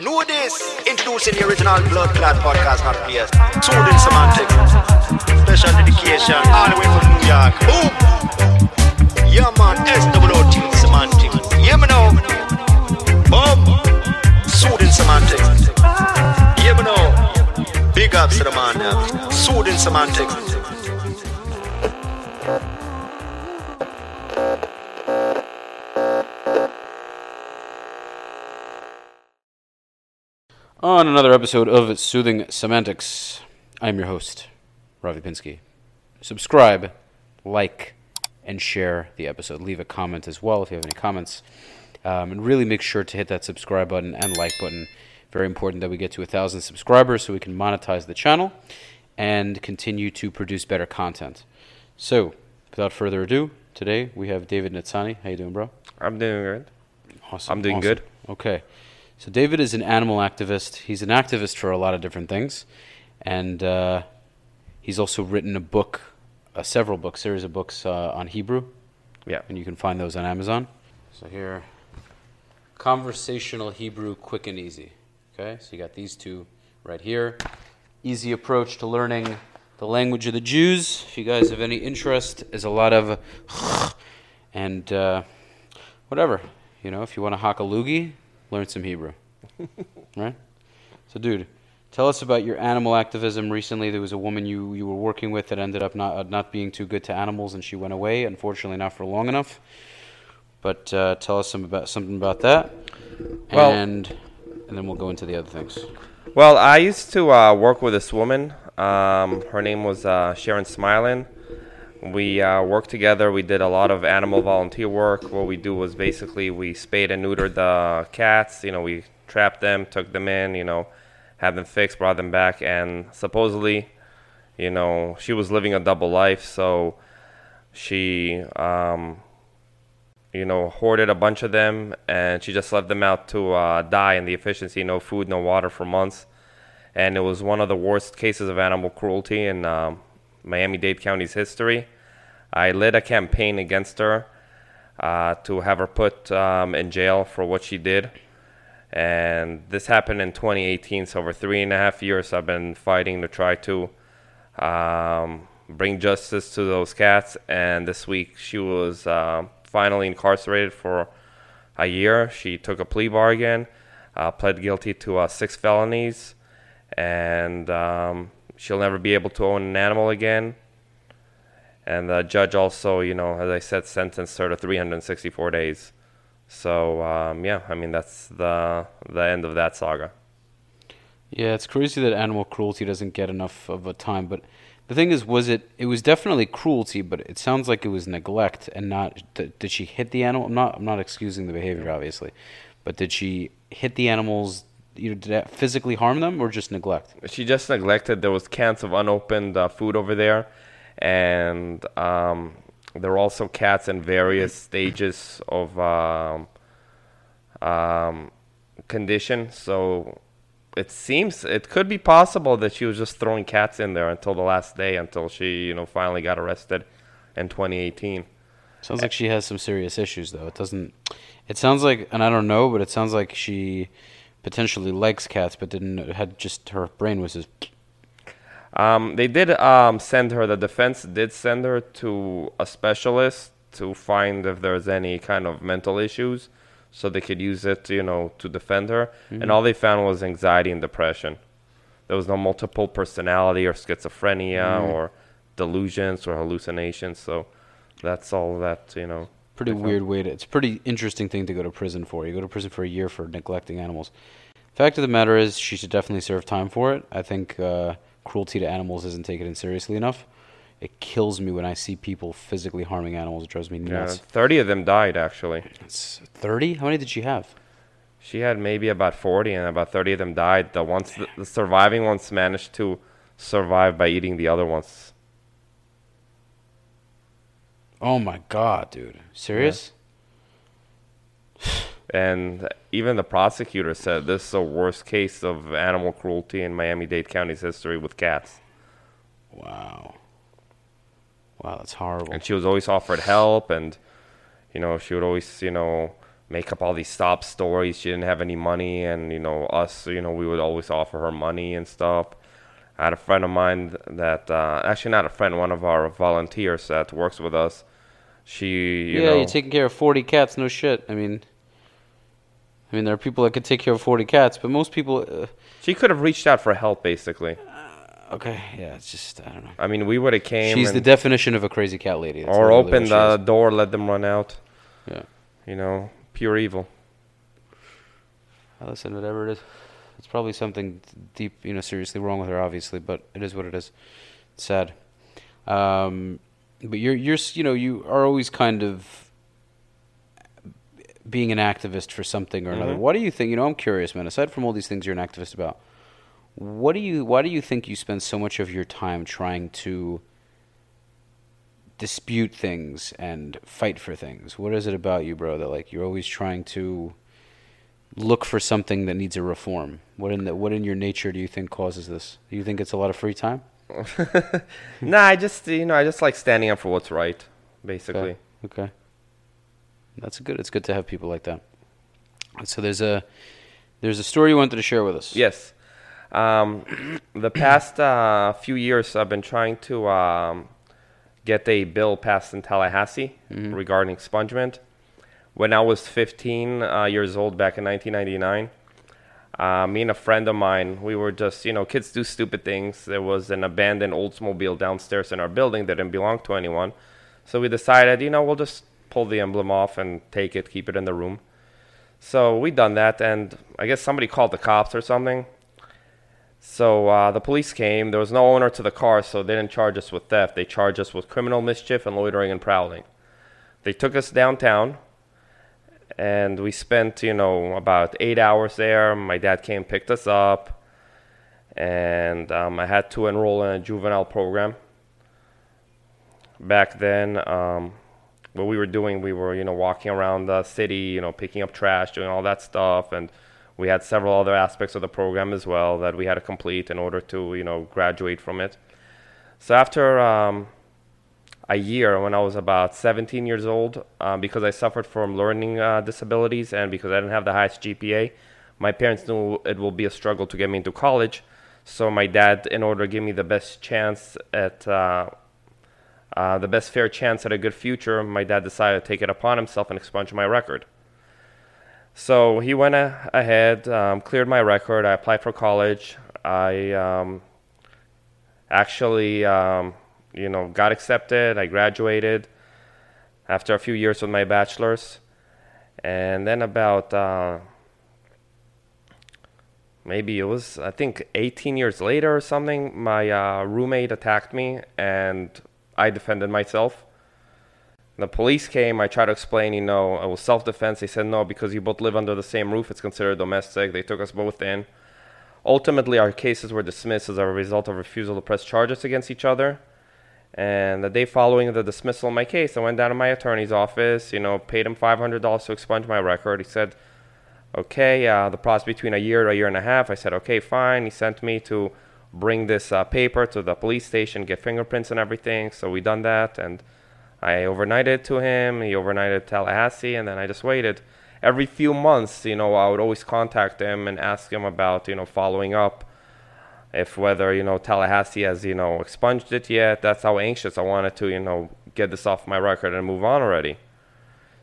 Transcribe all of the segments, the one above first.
Know this. Introducing the original Blood Clot podcast, not PS. Soothing semantic. Special dedication all the way from New York. Boom. Yeah, man. SWOT semantic. Yeah, me know. Boom. Soothing semantic. Yeah, me know. Big ups to the man. Yeah. Semantic. On another episode of Soothing Semantics, I'm your host, Ravi Pinsky. Subscribe, like, and share the episode. Leave a comment as well if you have any comments. Um, and really make sure to hit that subscribe button and like button. Very important that we get to a thousand subscribers so we can monetize the channel and continue to produce better content. So, without further ado, today we have David Nitsani. How you doing, bro? I'm doing good. Awesome. I'm doing awesome. good. Okay. So David is an animal activist. He's an activist for a lot of different things, and uh, he's also written a book, uh, several books, series of books uh, on Hebrew, Yeah. and you can find those on Amazon. So here, conversational Hebrew, quick and easy. Okay, so you got these two right here. Easy approach to learning the language of the Jews. If you guys have any interest, is a lot of and uh, whatever. You know, if you want to hock a loogie, learn some Hebrew. right? So, dude, tell us about your animal activism. Recently, there was a woman you, you were working with that ended up not, uh, not being too good to animals and she went away. Unfortunately, not for long enough. But uh, tell us some about, something about that. Well- and, and then we'll go into the other things. Well, I used to uh, work with this woman. Um, her name was uh, Sharon Smilin. We uh, worked together. We did a lot of animal volunteer work. What we do was basically we spayed and neutered the cats. You know, we trapped them, took them in. You know, had them fixed, brought them back, and supposedly, you know, she was living a double life. So she um, you know, hoarded a bunch of them, and she just left them out to uh, die in the efficiency. No food, no water for months, and it was one of the worst cases of animal cruelty in um, Miami-Dade County's history. I led a campaign against her uh, to have her put um, in jail for what she did, and this happened in 2018. So over three and a half years, I've been fighting to try to um, bring justice to those cats. And this week, she was uh, finally incarcerated for a year. She took a plea bargain, uh, pled guilty to uh, six felonies, and um, she'll never be able to own an animal again. And the judge also, you know, as I said, sentenced her to 364 days. So um, yeah, I mean that's the the end of that saga. Yeah, it's crazy that animal cruelty doesn't get enough of a time. But the thing is, was it? It was definitely cruelty, but it sounds like it was neglect and not. Did, did she hit the animal? I'm not. I'm not excusing the behavior, obviously, but did she hit the animals? You know, did that physically harm them or just neglect? She just neglected. There was cans of unopened uh, food over there, and um, there are also cats in various stages of um, um, condition. So it seems it could be possible that she was just throwing cats in there until the last day, until she, you know, finally got arrested in 2018. Sounds like she has some serious issues, though. It doesn't. It sounds like, and I don't know, but it sounds like she potentially likes cats, but didn't had just her brain was just. Um, they did um, send her. The defense did send her to a specialist to find if there's any kind of mental issues, so they could use it, you know, to defend her. And all they found was anxiety and depression. There was no multiple personality or schizophrenia or delusions or hallucinations. So that's all that you know. pretty weird way to it's a pretty interesting thing to go to prison for you go to prison for a year for neglecting animals fact of the matter is she should definitely serve time for it i think uh, cruelty to animals isn't taken in seriously enough it kills me when i see people physically harming animals it drives me nuts. Yeah, nuts thirty of them died actually. it's 30 how many did she have She had maybe about 40, and about 30 of them died. The ones, the, the surviving ones, managed to survive by eating the other ones. oh my god dude serious And even the prosecutor said this is the worst case of animal cruelty in Miami-Dade County's history with cats. wow wow that's horrible And she was always offered help, and you know she would always, you know, make up all these stop stories. She didn't have any money, and you know us, you know, we would always offer her money and stuff. I had a friend of mine that uh, actually not a friend, one of our volunteers that works with us. She, you yeah, know, you're taking care of 40 cats, no shit. I mean, I mean, there are people that could take care of 40 cats, but most people. Uh, she could have reached out for help, basically. okay, yeah, it's just I don't know. I mean, we would have came She's the definition of a crazy cat lady. That's or open the she door, let them run out. Yeah. You know, pure evil. Uh, Listen, whatever it is, it's probably something deep, you know, seriously wrong with her, obviously, but it is what it is. It's sad. Um, but you're, you're, you know, you are always kind of being an activist for something or another. Mhm. What do you think? You know, I'm curious, man. Aside from all these things you're an activist about, what do you? Why do you think you spend so much of your time trying to dispute things and fight for things? What is it about you, bro, that like you're always trying to look for something that needs a reform? What in the, what in your nature do you think causes this? Do you think it's a lot of free time? nah, I just you know I just like standing up for what's right, basically. Okay. okay. That's good. It's good to have people like that. So there's a there's a story you wanted to share with us. Yes. Um, the past uh, few years, I've been trying to um, get a bill passed in Tallahassee Mhm. regarding expungement. When I was 15 uh, years old back in 1999, uh, me and a friend of mine, we were just, you know, kids do stupid things. There was an abandoned Oldsmobile downstairs in our building that didn't belong to anyone. So we decided, you know, we'll just pull the emblem off and take it, keep it in the room. So we done that, and I guess somebody called the cops or something. So uh, the police came. There was no owner to the car, so they didn't charge us with theft. They charged us with criminal mischief and loitering and prowling. They took us downtown, and we spent, you know, about eight hours there. My dad came, picked us up, and um, I had to enroll in a juvenile program. Back then, um, what we were doing, we were, you know, walking around the city, you know, picking up trash, doing all that stuff, and we had several other aspects of the program as well that we had to complete in order to, you know, graduate from it. So after um, a year, when I was about 17 years old, um, because I suffered from learning uh, disabilities and because I didn't have the highest GPA, my parents knew it will be a struggle to get me into college. So my dad, in order to give me the best chance at uh, uh, the best fair chance at a good future, my dad decided to take it upon himself and expunge my record. So he went a- ahead, um, cleared my record. I applied for college. I um, actually, um, you know, got accepted. I graduated after a few years with my bachelor's, and then about uh, maybe it was I think 18 years later or something. My uh, roommate attacked me, and I defended myself. The police came. I tried to explain, you know, it was self-defense. They said no because you both live under the same roof. It's considered domestic. They took us both in. Ultimately, our cases were dismissed as a result of refusal to press charges against each other. And the day following the dismissal of my case, I went down to my attorney's office. You know, paid him five hundred dollars to expunge my record. He said, "Okay, uh, the process between a year a year and a half." I said, "Okay, fine." He sent me to bring this uh, paper to the police station, get fingerprints and everything. So we done that, and I overnighted to him. He overnighted Tallahassee, and then I just waited. Every few months, you know, I would always contact him and ask him about, you know, following up, if whether you know Tallahassee has, you know, expunged it yet. That's how anxious I wanted to, you know, get this off my record and move on already.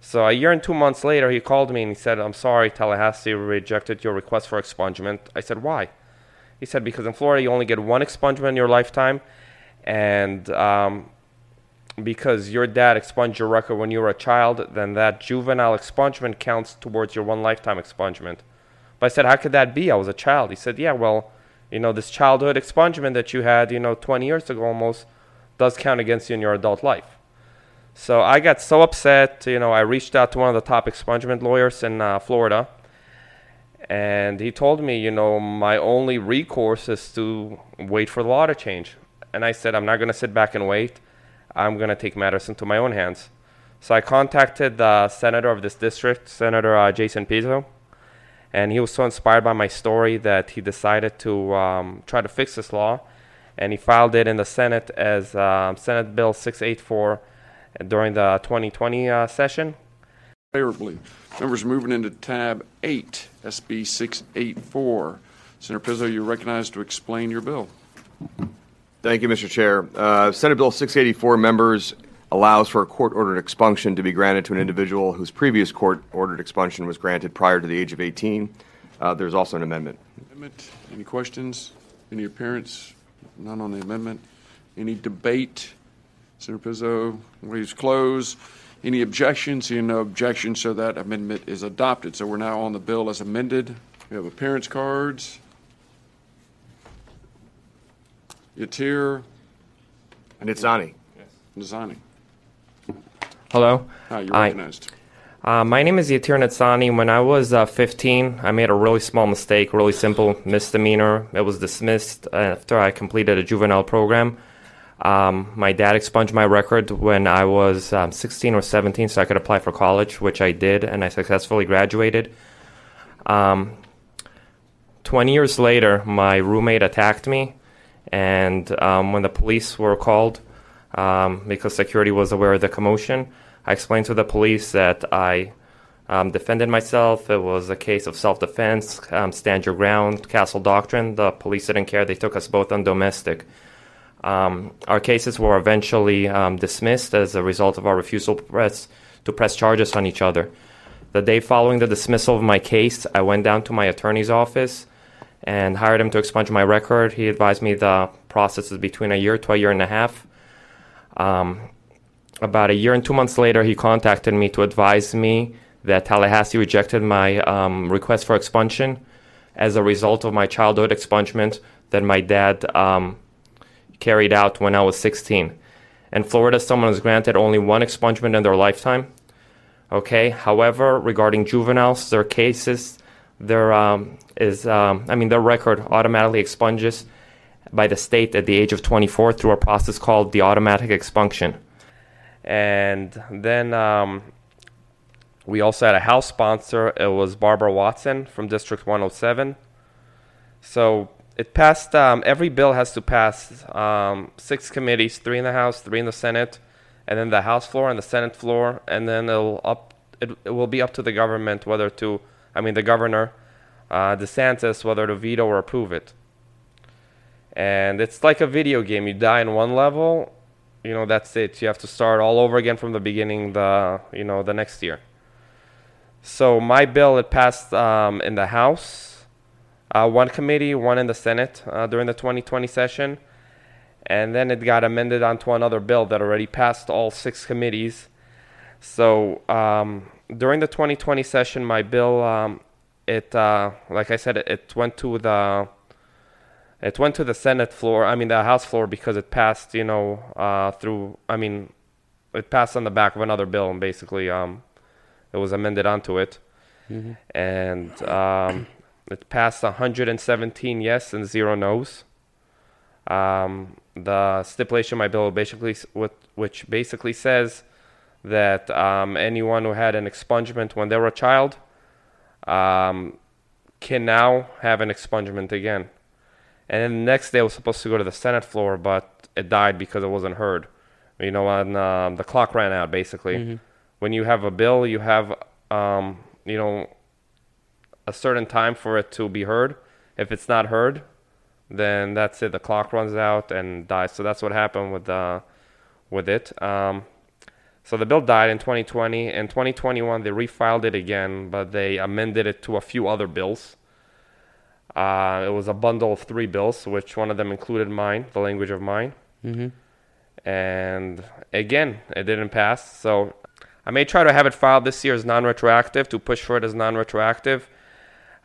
So a year and two months later, he called me and he said, "I'm sorry, Tallahassee rejected your request for expungement." I said, "Why?" He said, "Because in Florida, you only get one expungement in your lifetime, and um, because your dad expunged your record when you were a child, then that juvenile expungement counts towards your one lifetime expungement." But I said, "How could that be? I was a child." He said, "Yeah, well, you know, this childhood expungement that you had, you know, 20 years ago almost, does count against you in your adult life." So I got so upset, you know, I reached out to one of the top expungement lawyers in uh, Florida, and he told me, you know, my only recourse is to wait for the law to change. And I said, I'm not going to sit back and wait. I'm going to take matters into my own hands. So I contacted the senator of this district, Senator uh, Jason Pizzo, and he was so inspired by my story that he decided to um, try to fix this law, and he filed it in the Senate as um, Senate Bill 684 during the 2020 uh, session. Favorably. Members moving into tab 8, SB 684. Senator Pizzo, you're recognized to explain your bill. Thank you, Mr. Chair. Uh, Senate Bill 684 members allows for a court-ordered expunction to be granted to an individual whose previous court-ordered expunction was granted prior to the age of 18. Uh, there's also an amendment. Amendment. Any questions? Any appearance? None on the amendment. Any debate? Senator Pizzo, waves close. Any objections? Seeing no objections, so that amendment is adopted. So we're now on the bill as amended. We have appearance cards. Yatir, And it's Ani. Nazani. Hello. Hi, you're Hi. recognized. Uh, my name is Yatir Natsani. When I was uh, 15, I made a really small mistake, really simple misdemeanor. It was dismissed after I completed a juvenile program. Um, my dad expunged my record when I was um, 16 or 17 so I could apply for college, which I did, and I successfully graduated. Um, 20 years later, my roommate attacked me, and um, when the police were called, um, because security was aware of the commotion, I explained to the police that I um, defended myself. It was a case of self defense, stand your ground, castle doctrine. The police didn't care. They took us both on domestic. Um, our cases were eventually um, dismissed as a result of our refusal to press, to press charges on each other. The day following the dismissal of my case, I went down to my attorney's office and hired him to expunge my record. He advised me the process is between a year to a year and a half. Um, about a year and two months later, he contacted me to advise me that Tallahassee rejected my um, request for expunsion as a result of my childhood expungement that my dad um, carried out when I was 16. In Florida, someone is granted only one expungement in their lifetime. Okay. However, regarding juveniles, their cases, their um, is um, I mean their record automatically expunges by the state at the age of 24 through a process called the automatic expunction. And then um, we also had a house sponsor. It was Barbara Watson from District 107. So it passed. Um, every bill has to pass um, six committees, three in the House, three in the Senate, and then the House floor and the Senate floor, and then it'll up. It, it will be up to the government whether to, I mean the governor, uh, DeSantis, whether to veto or approve it. And it's like a video game. You die in one level, you know that's it. You have to start all over again from the beginning. The you know the next year. So my bill it passed um, in the House, uh, one committee, one in the Senate uh, during the 2020 session, and then it got amended onto another bill that already passed all six committees. So um, during the 2020 session, my bill, um, it uh, like I said, it, it went to the it went to the Senate floor. I mean the House floor because it passed, you know, uh, through. I mean, it passed on the back of another bill, and basically, um, it was amended onto it, and um, it passed 117 yes and zero no's. Um, the stipulation of my bill basically, which basically says that um, anyone who had an expungement when they were a child um, can now have an expungement again. And then the next day it was supposed to go to the Senate floor, but it died because it wasn't heard. You know, when um, the clock ran out, basically. When you have a bill, you have, um, you know, a certain time for it to be heard. If it's not heard, then that's it. The clock runs out and dies. So that's what happened with uh, with it. Um, so the bill died in 2020. In 2021, they refiled it again, but they amended it to a few other bills. Uh, it was a bundle of three bills, which one of them included mine, the language of mine. Mm-hmm. And again, it didn't pass. So I may try to have it filed this year as non retroactive to push for it as non retroactive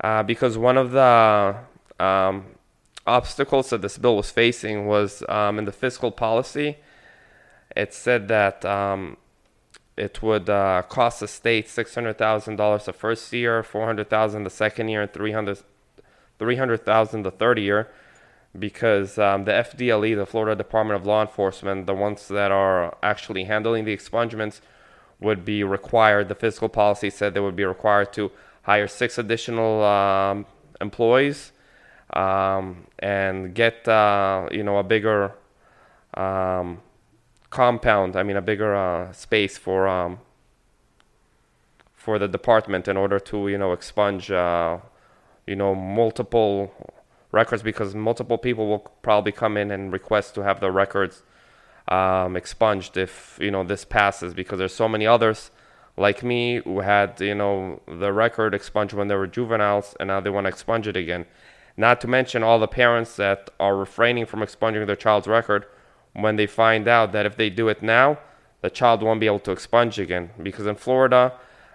uh, because one of the um, obstacles that this bill was facing was um, in the fiscal policy. It said that um, it would uh, cost the state six hundred thousand dollars the first year, four hundred thousand the second year, and three hundred three hundred thousand the third year, because um, the FDLE, the Florida Department of Law Enforcement, the ones that are actually handling the expungements, would be required. The fiscal policy said they would be required to hire six additional um, employees um, and get uh, you know a bigger um, compound. I mean a bigger uh, space for um, for the department in order to you know expunge uh, you know multiple records because multiple people will probably come in and request to have the records um, expunged if you know this passes because there's so many others like me who had you know the record expunged when they were juveniles and now they want to expunge it again. Not to mention all the parents that are refraining from expunging their child's record when they find out that if they do it now the child won't be able to expunge again. Because in florida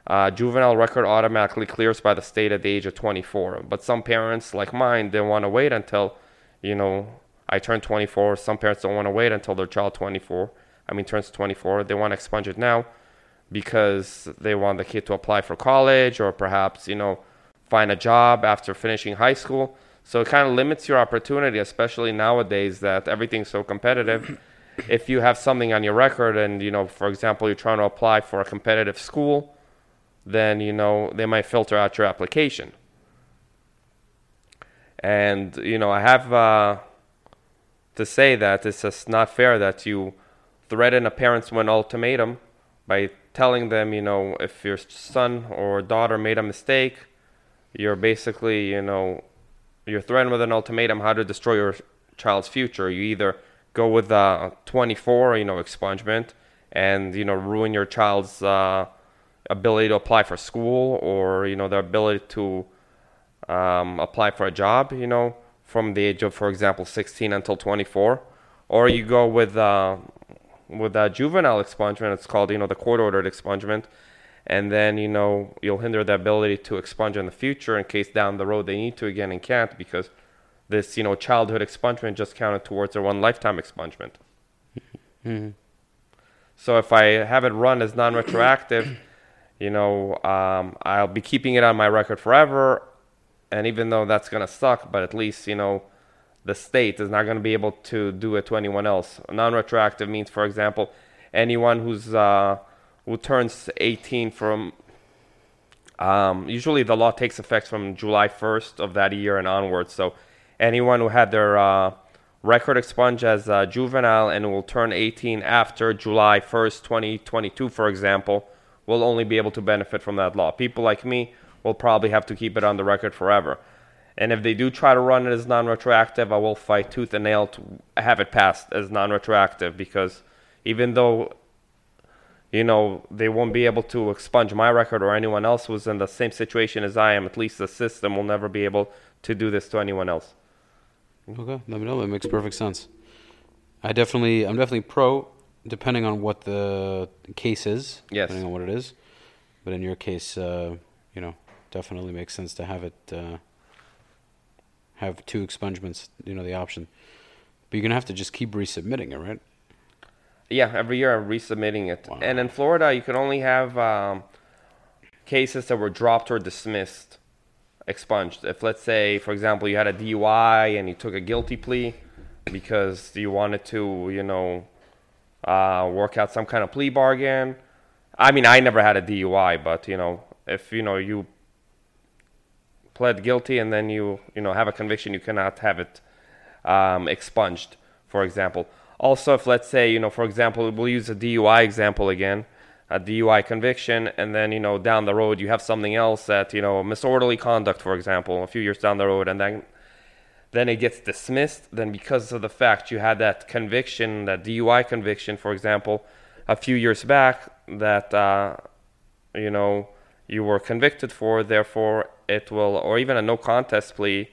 uh, juvenile record automatically clears by the state at the age of 24 but some parents like mine they want to wait until you know i turn 24 some parents don't want to wait until their child 24 i mean turns 24 they want to expunge it now because they want the kid to apply for college or perhaps you know find a job after finishing high school. So it kind of limits your opportunity especially nowadays that everything's so competitive. If you have something on your record and you know for example you're trying to apply for a competitive school then you know they might filter out your application. And you know i have uh, to say that it's just not fair that you threaten a parents with an ultimatum by telling them, you know, if your son or daughter made a mistake, you're basically, you know, you're threatened with an ultimatum how to destroy your child's future. You either go with a 24, you know, expungement and, you know, ruin your child's uh, ability to apply for school or, you know, their ability to um, apply for a job, you know, from the age of, for example, 16 until 24. Or you go with uh, with a juvenile expungement, it's called, you know, the court-ordered expungement, and then, you know, you'll hinder the ability to expunge in the future in case down the road they need to again and can't because this, you know, childhood expungement just counted towards their one lifetime expungement. Mm-hmm. So if I have it run as non-retroactive, you know, um, I'll be keeping it on my record forever, and even though that's gonna suck, but at least, you know, the state is not going to be able to do it to anyone else. Non-retroactive means, for example, anyone who's uh, who turns 18 from. Um, usually, the law takes effect from July 1st of that year and onwards. So, anyone who had their uh, record expunged as a juvenile and will turn 18 after July 1st, 2022, for example, will only be able to benefit from that law. People like me will probably have to keep it on the record forever. And if they do try to run it as non-retroactive, I will fight tooth and nail to have it passed as non-retroactive because even though you know they won't be able to expunge my record or anyone else who's in the same situation as I am, at least the system will never be able to do this to anyone else. Okay, let me know. That makes perfect sense. I definitely, I'm definitely pro, depending on what the case is. Yes. Depending on what it is, but in your case, uh, you know, definitely makes sense to have it. Uh, have two expungements, you know, the option. But you're gonna have to just keep resubmitting it, right? Yeah, every year I'm resubmitting it. Wow. And in Florida, you can only have um, cases that were dropped or dismissed expunged. If, let's say, for example, you had a DUI and you took a guilty plea because you wanted to, you know, uh, work out some kind of plea bargain. I mean, I never had a DUI, but, you know, if, you know, you pled guilty and then you you know have a conviction, you cannot have it um, expunged. For example, also if let's say you know for example we'll use a DUI example again, a DUI conviction, and then you know down the road you have something else that you know misorderly conduct, for example, a few years down the road, and then then it gets dismissed. Then because of the fact you had that conviction, that DUI conviction, for example, a few years back, that uh, you know you were convicted for, therefore it will, or even a no contest plea,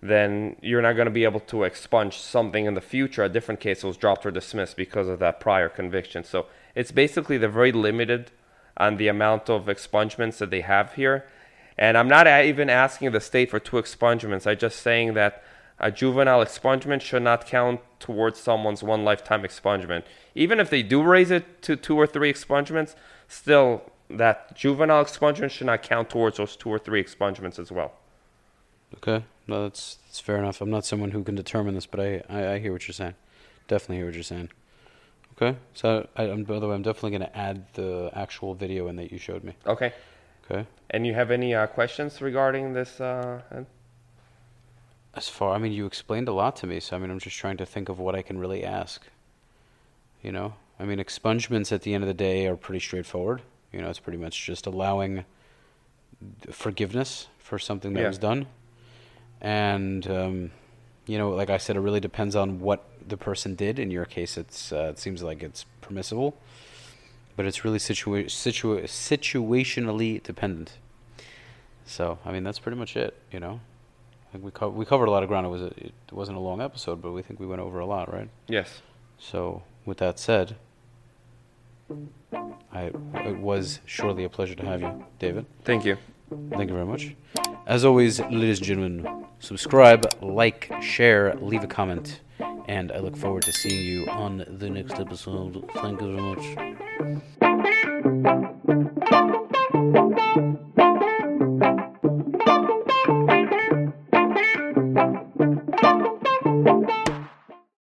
then you're not going to be able to expunge something in the future. A different case was dropped or dismissed because of that prior conviction. So it's basically they're very limited on the amount of expungements that they have here. And I'm not even asking the state for two expungements. I'm just saying that a juvenile expungement should not count towards someone's one lifetime expungement. Even if they do raise it to two or three expungements, still that juvenile expungement should not count towards those two or three expungements as well. Okay, no, that's that's fair enough. I'm not someone who can determine this, but I, I, I hear what you're saying. Definitely hear what you're saying. Okay, so I, I'm, by the way, I'm definitely going to add the actual video in that you showed me. Okay. Okay. And you have any uh, questions regarding this? Uh, As far, I mean, you explained a lot to me, so I mean, I'm just trying to think of what I can really ask. You know, I mean, expungements at the end of the day are pretty straightforward. You know, it's pretty much just allowing forgiveness for something that Yeah. was done. And um, you know, like I said, it really depends on what the person did. In your case, it's uh, it seems like it's permissible, but it's really situa- situa- situationally dependent. So, I mean, that's pretty much it. You know, I think we co- we covered a lot of ground. It was a, it wasn't a long episode, but we think we went over a lot, right? Yes. So, with that said, I it was surely a pleasure to have you, David. Thank you. Thank you very much. As always, ladies and gentlemen, subscribe, like, share, leave a comment, and I look forward to seeing you on the next episode. Thank you very much.